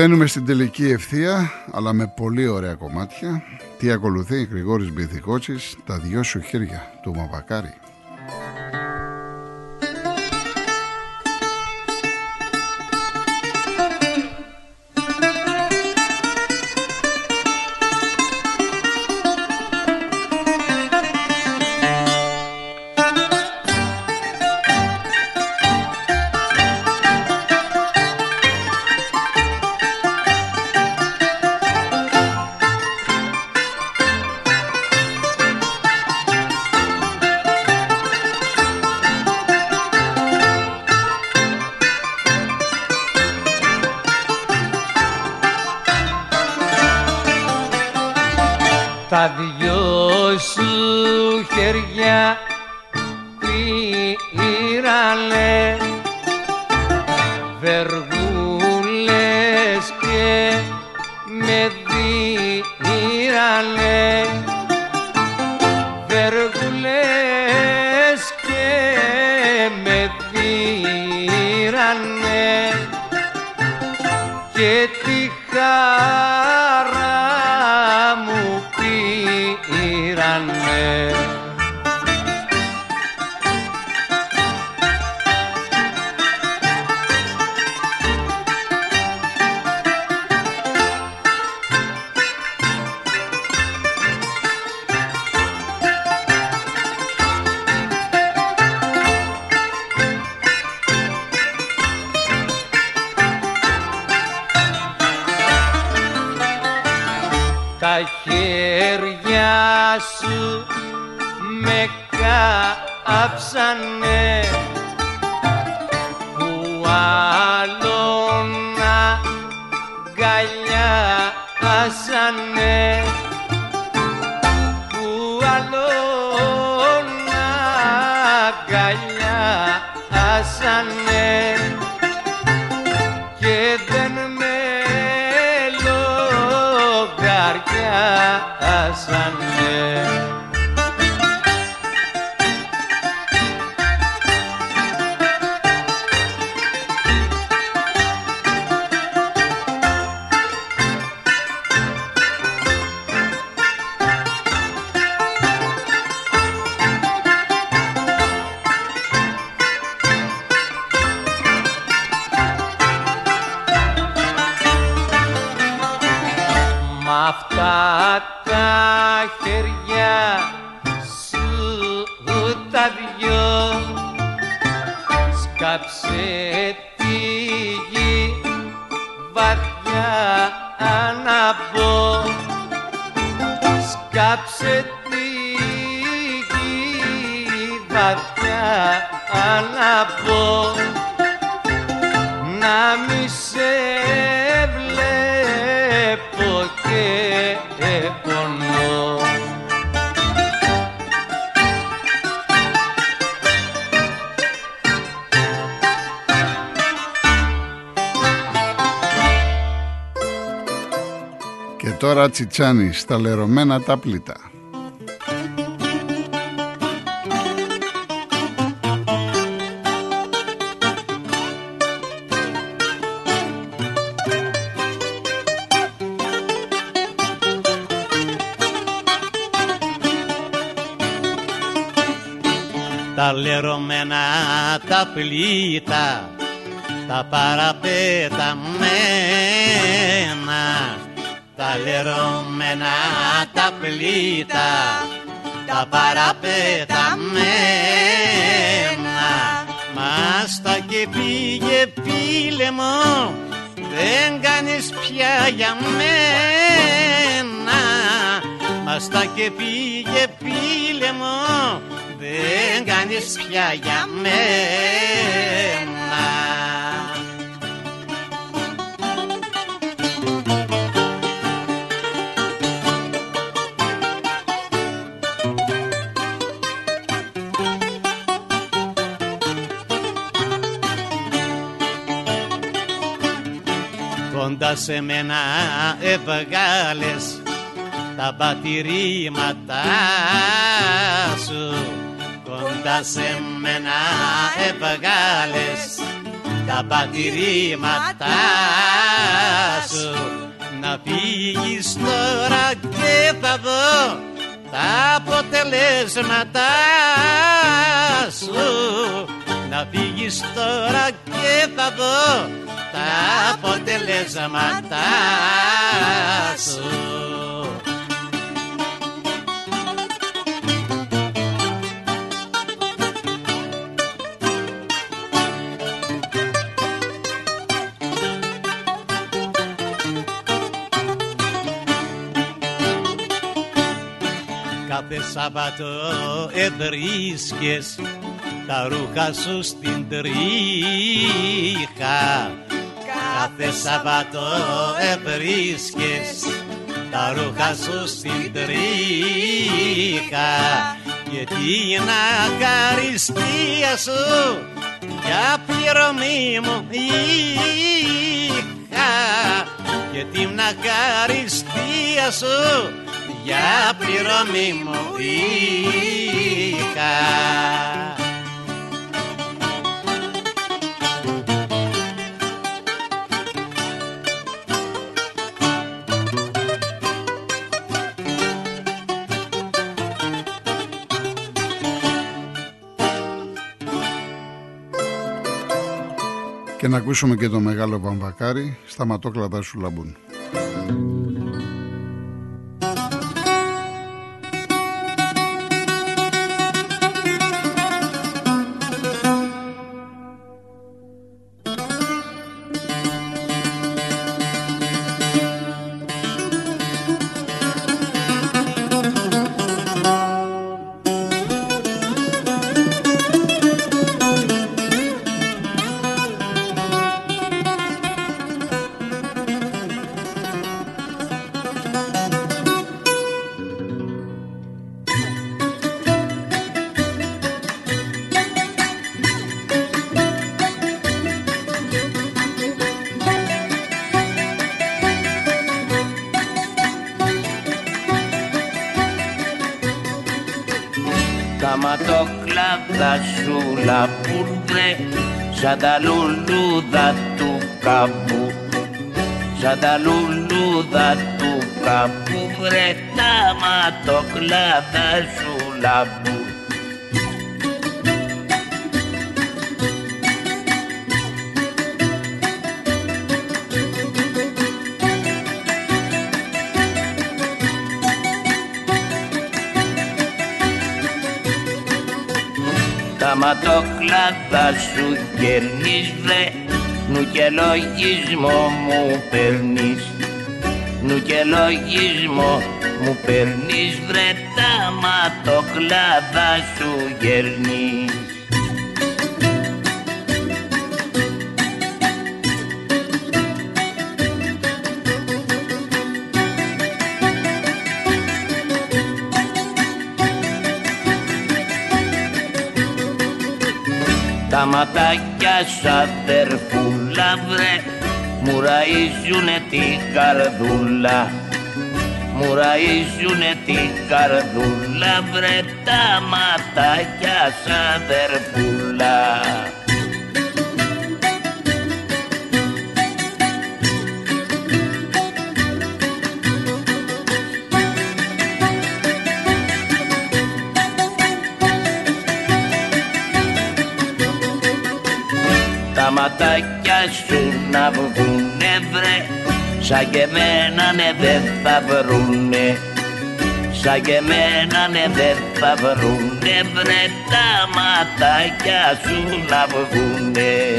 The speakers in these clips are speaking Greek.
Μπαίνουμε στην τελική ευθεία, αλλά με πολύ ωραία κομμάτια. Τι ακολουθεί, Γρηγόρης Μπιθικότσης, τα δυο σου χέρια του Μαπακάρη. Τα yeah. Βαθιά να μπω να μη σε βλέπω και πονώ. Και τώρα τσιτσάνι στα λερωμένα τα πλήτα. Τα πλήτα τα παραπεταμένα τα λερωμένα τα πλήτα τα παραπεταμένα. Μας τα και πήγε πήλε μου δεν κάνεις πια για μένα. Μας τα και πήγε πήλε μου δεν κάνεις πια για μένα. Κοντά σε μένα έβγαλες τα πατηρήματά σου κοντά σε μένα έβγαλες τα πατηρήματά σου. Να φύγεις τώρα και θα δω τα αποτελέσματά σου. Να φύγεις τώρα και θα δω τα αποτελέσματά σου Κάθε Σάββατο ευρίσκες τα ρούχα σου στην τρίχα. Κάθε Σαββατό ευρίσκες τα ρούχα σου στην τρίχα. Και την ακαριστία σου για πληρωμή μου είχα. Και την ακαριστία σου για πληρωμή μου είχα Και να ακούσουμε και το μεγάλο Βαμβακάρι στα ματόκλαδά σου λαμπούν. Τα ματοκλάδα σου λαπούρδε σαν τα λουλούδα του καπού σαν τα λουλούδα του καπού βρε τα ματοκλάδα σου λαμπού Τα ματοκλάδα σου κερνείς βρε Νου και λογισμό μου παίρνεις. Νου και λογισμό μου παίρνεις βρε Τα ματοκλάδα σου γερνείς ματάκια σου αδερφούλα βρε Μου ραΐζουνε την καρδούλα. Μου ραΐζουνε την καρδούλα βρε Τα ματάκια σου αδερφούλα σου να βγουνε βρε. Σαν και εμένα ναι δεν θα βρουνε Σαν και εμένα ναι δεν θα βρουνε βρε. Τα ματάκια σου να βγουνε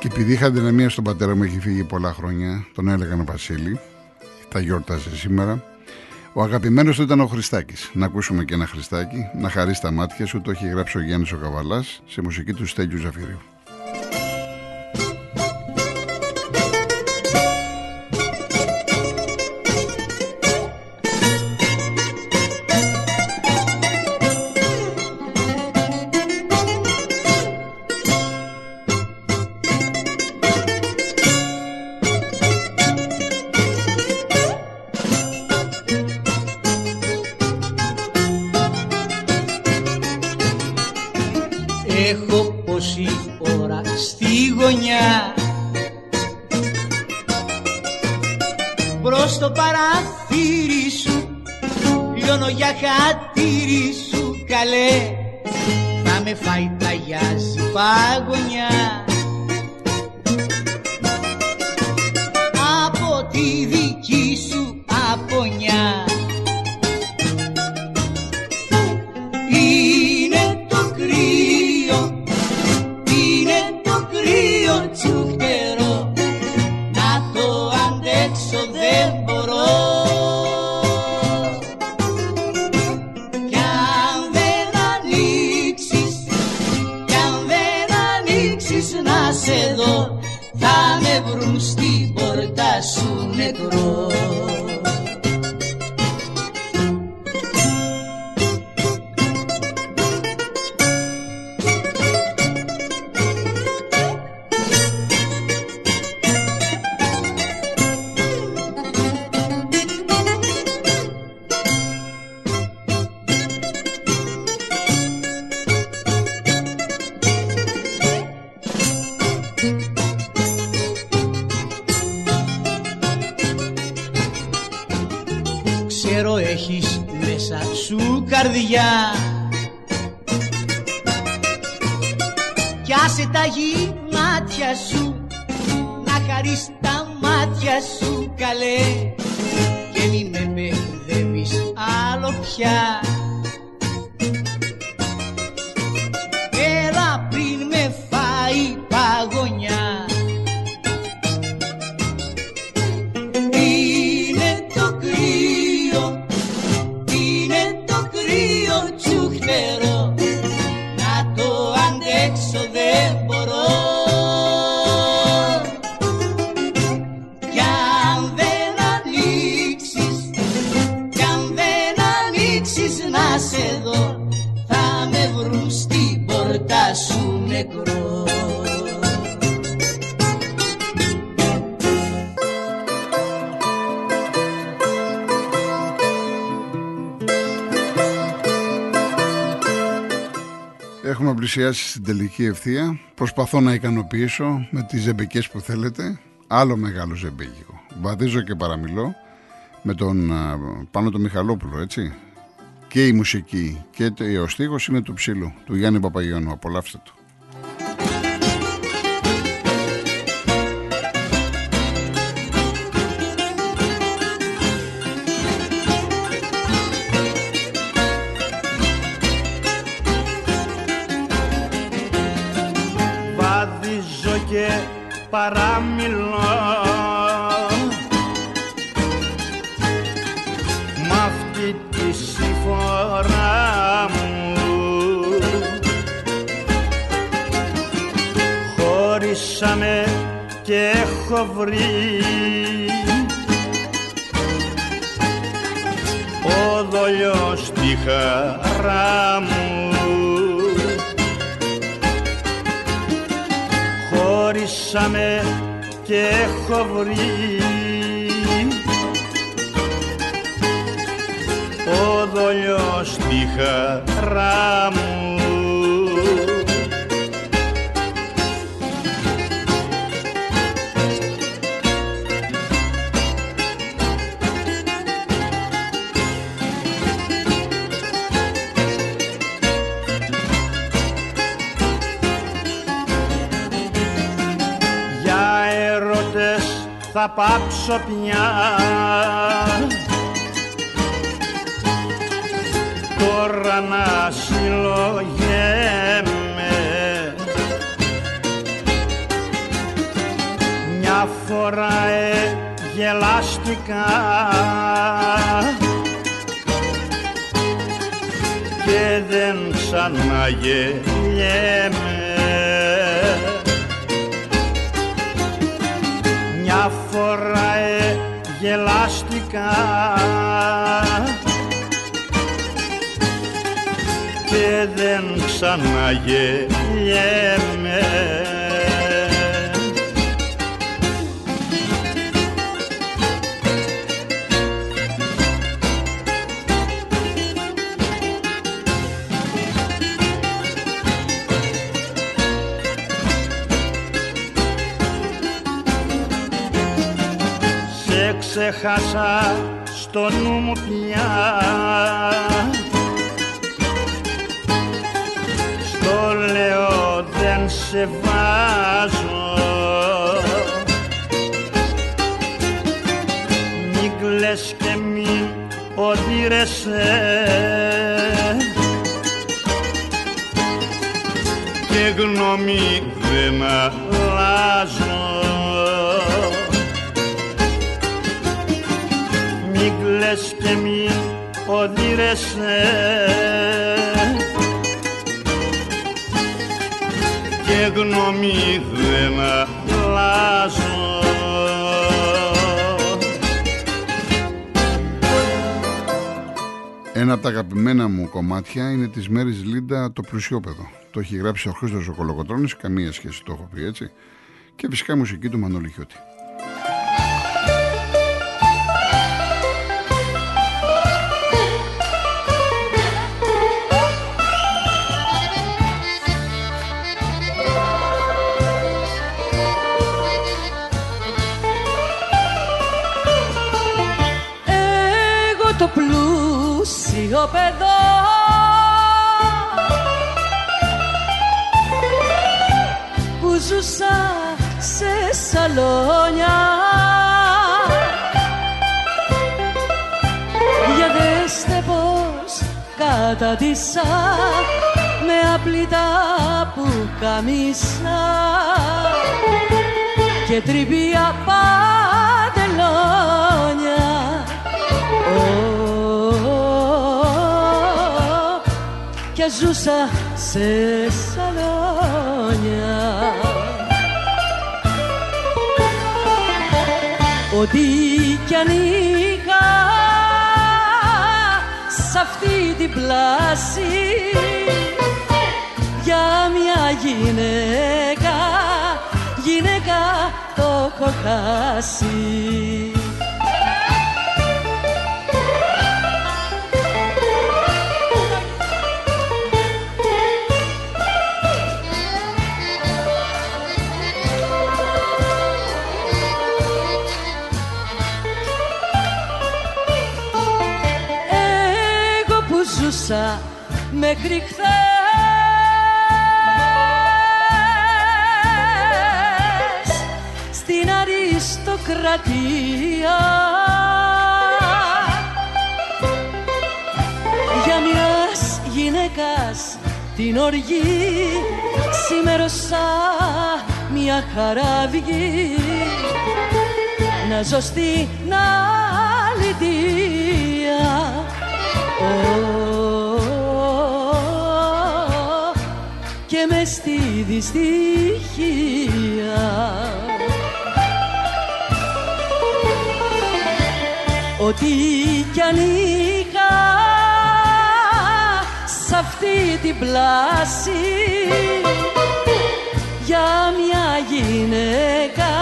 Και επειδή είχα δυναμία στον πατέρα μου, έχει φύγει πολλά χρόνια, τον έλεγαν ο Βασίλη, τα γιόρταζε σήμερα. Ο αγαπημένος του ήταν ο Χριστάκης. Να ακούσουμε και ένα Χριστάκι, να χαρίσει τα μάτια σου, το έχει γράψει ο Γιάννης ο Καβαλάς, σε μουσική του Στέλιου Ζαφυρίου. Ξέρω έχεις μέσα σου καρδιά. Κι άσε τα μάτια σου Να χαρείς τα μάτια σου καλέ. Και μη με μπερδεύεις άλλο πια σου νεκρό Έχουμε πλησιάσει στην τελική ευθεία. Προσπαθώ να ικανοποιήσω με τις ζεμπικές που θέλετε. Άλλο μεγάλο ζεμπέκικο. Βαδίζω και παραμιλώ με τον α, Πάνο τον Μιχαλόπουλο, έτσι. Και η μουσική και το- ο στίχος είναι του ψήλου, του Γιάννη Παπαγιώνου. Απολαύστε το. Παραμιλώ Μ' αυτή τη συμφορά μου Χωρίσαμε και έχω βρει ο δολιός στη χαρά μου χωρίσαμε και έχω βρει. Ο δολιός στη χαρά μου θα πάψω πια. Τώρα να συλλογέμαι. Μια φορά ε, γελάστηκα και δεν ξαναγελιέμαι μια φορά ε, γελάστηκα. Και δεν ξαναγελιέμαι σε χάσα στο νου μου πια. Στο λέω δεν σε βάζω Μην κλαις και μην οδύρεσαι. Και γνώμη δεν αλλάζω Μην κλαις και μην οδύρεσαι και γνώμη δεν αλλάζω Ένα από τα αγαπημένα μου κομμάτια είναι της μέρης Λίντα το πλουσιόπεδο. Το έχει γράψει ο Χρήστος ο Κολοκοτρώνης, καμία σχέση το έχω πει έτσι. Και φυσικά μουσική του Μανώλη Χιώτη. Εγώ το πλούσιο παιδό. Που ζούσα σε σαλόνια. Για δέστε πως κατατίσα με απλητά που καμίσα. Και τριβία παντελόνια και ζούσα σε σαλόνια. Ό,τι κι αν είχα σ' αυτή την πλάση για μια γυναίκα, γυναίκα το έχω χάσει μέχρι χθες. Στην αριστοκρατία. Για μιας γυναίκας την οργή ξημέρωσα μια χαράδι να ζω στην αλητία και στη δυστυχία. Ό,τι κι αν είχα σ' αυτή την πλάση για μια γυναίκα,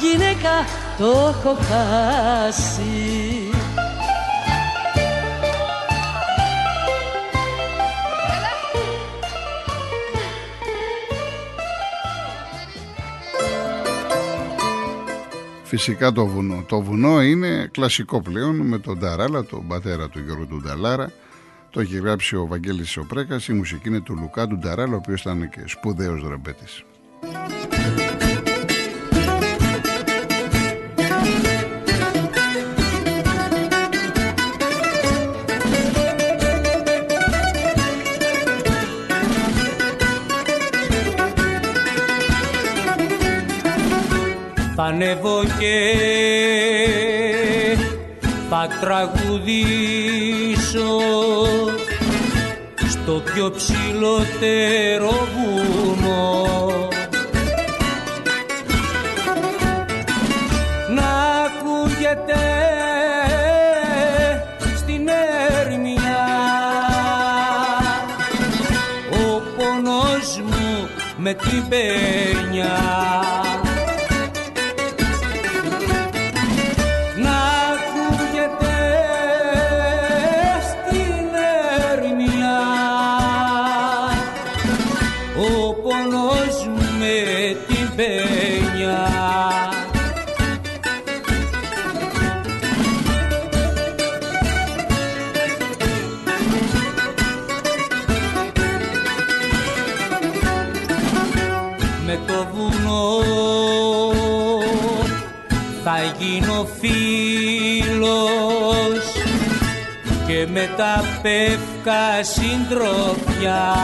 γυναίκα το έχω χάσει Φυσικά το βουνό. Το βουνό είναι κλασικό πλέον με τον Ταράλα, τον πατέρα του Γιώργου του Νταλάρα. Το έχει γράψει ο Βαγγέλης Οπρέκας, η μουσική είναι του Λουκά του Νταράλα, ο οποίος ήταν και σπουδαίος δρεμπέτης. Ανέβω και θα τραγουδήσω στο πιο ψηλότερο βουνό. Να ακούγεται στην έρμια ο πόνος μου με την πένια και με τα πεύκα συντροφιά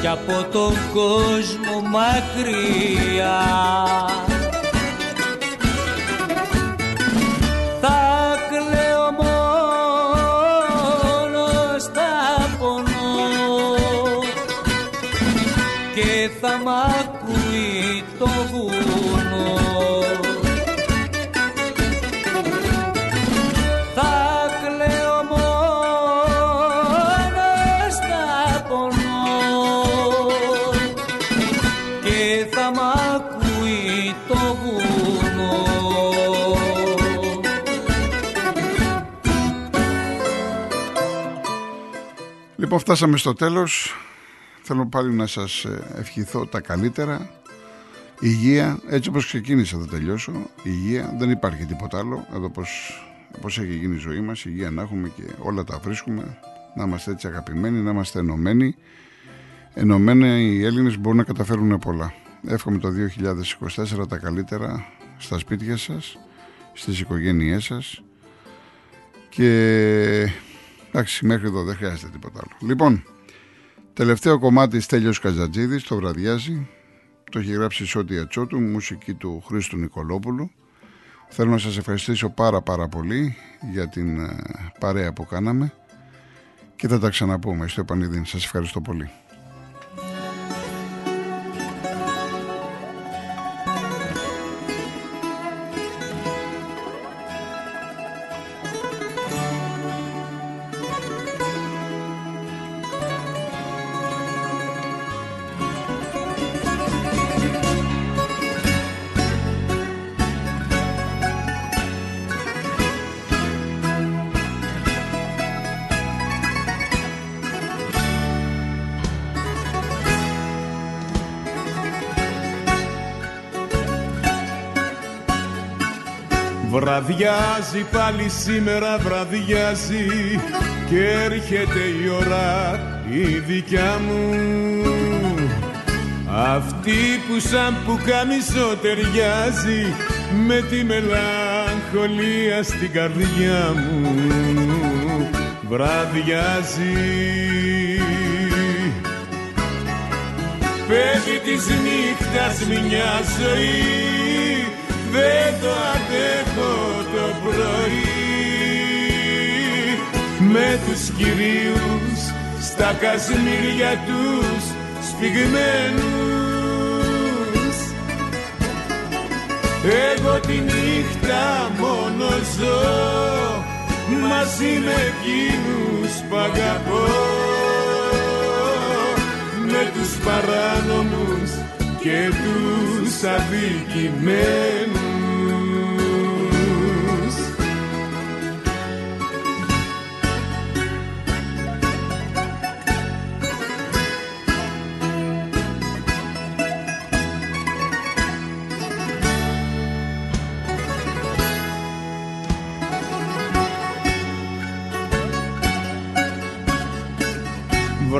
κι από τον κόσμο μακριά Λοιπόν, φτάσαμε στο τέλος. Θέλω πάλι να σας ε, ευχηθώ τα καλύτερα. Υγεία, έτσι όπως ξεκίνησα θα τελειώσω. Υγεία, δεν υπάρχει τίποτα άλλο. Εδώ πως, πως έχει γίνει η ζωή μας, υγεία να έχουμε και όλα τα βρίσκουμε. Να είμαστε έτσι αγαπημένοι, να είμαστε ενωμένοι. Ενωμένοι οι Έλληνες μπορούν να καταφέρουν πολλά. Εύχομαι το 2024 τα καλύτερα στα σπίτια σας, στις οικογένειές σας και εντάξει μέχρι εδώ δεν χρειάζεται τίποτα άλλο. Λοιπόν, τελευταίο κομμάτι Στέλιος Καζατζίδης, το βραδιάζει. Το έχει γράψει η Σότια Τσότου, μουσική του Χρήστου Νικολόπουλου. Θέλω να σας ευχαριστήσω πάρα πάρα πολύ για την ε, παρέα που κάναμε και θα τα ξαναπούμε στο επανειδήν. Σας ευχαριστώ πολύ. Βραδιάζει πάλι σήμερα βραδιάζει και έρχεται η ώρα η δικιά μου. Αυτή που σαν που καμισό ταιριάζει με τη μελαγχολία στην καρδιά μου. Βραδιάζει. Πέφτει της νύχτας μια ζωή δεν το αντέχω το πρωί. Με τους κυρίους στα κασμίρια τους σφιγμένους. Εγώ τη νύχτα μόνο ζω μαζί με εκείνους που αγαπώ. Με τους παράνομους και τους αδικημένους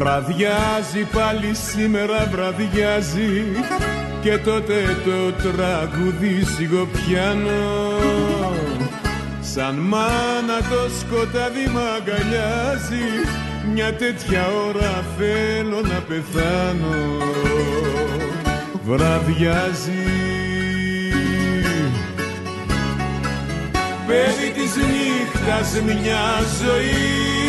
Βραδιάζει πάλι σήμερα βραδιάζει. Και τότε το τραγούδι σιγοπιάνω. Σαν μάνα το σκοτάδι μ' αγκαλιάζει. Μια τέτοια ώρα θέλω να πεθάνω. Βραδιάζει. Παιδί της νύχτας μια ζωή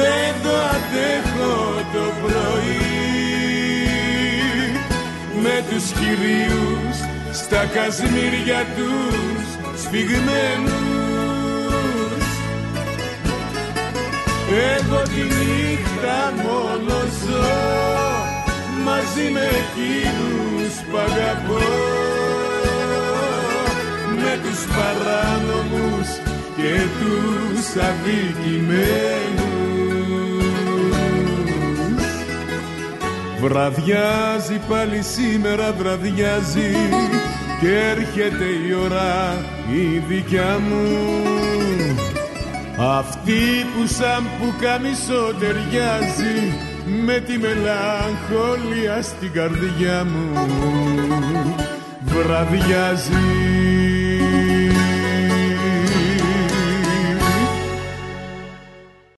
δεν το αντέχω το πρωί. Με τους κυρίους στα κασμίρια τους σφιγμένους. Εγώ τη νύχτα μόνο ζω μαζί με εκείνους που αγαπώ. Με τους παράνομους και τους αδικημένους Βραδιάζει πάλι σήμερα βραδιάζει και έρχεται η ώρα η δικιά μου. Αυτή που σαν που καμισό ταιριάζει με τη μελαγχολία στην καρδιά μου. Βραδιάζει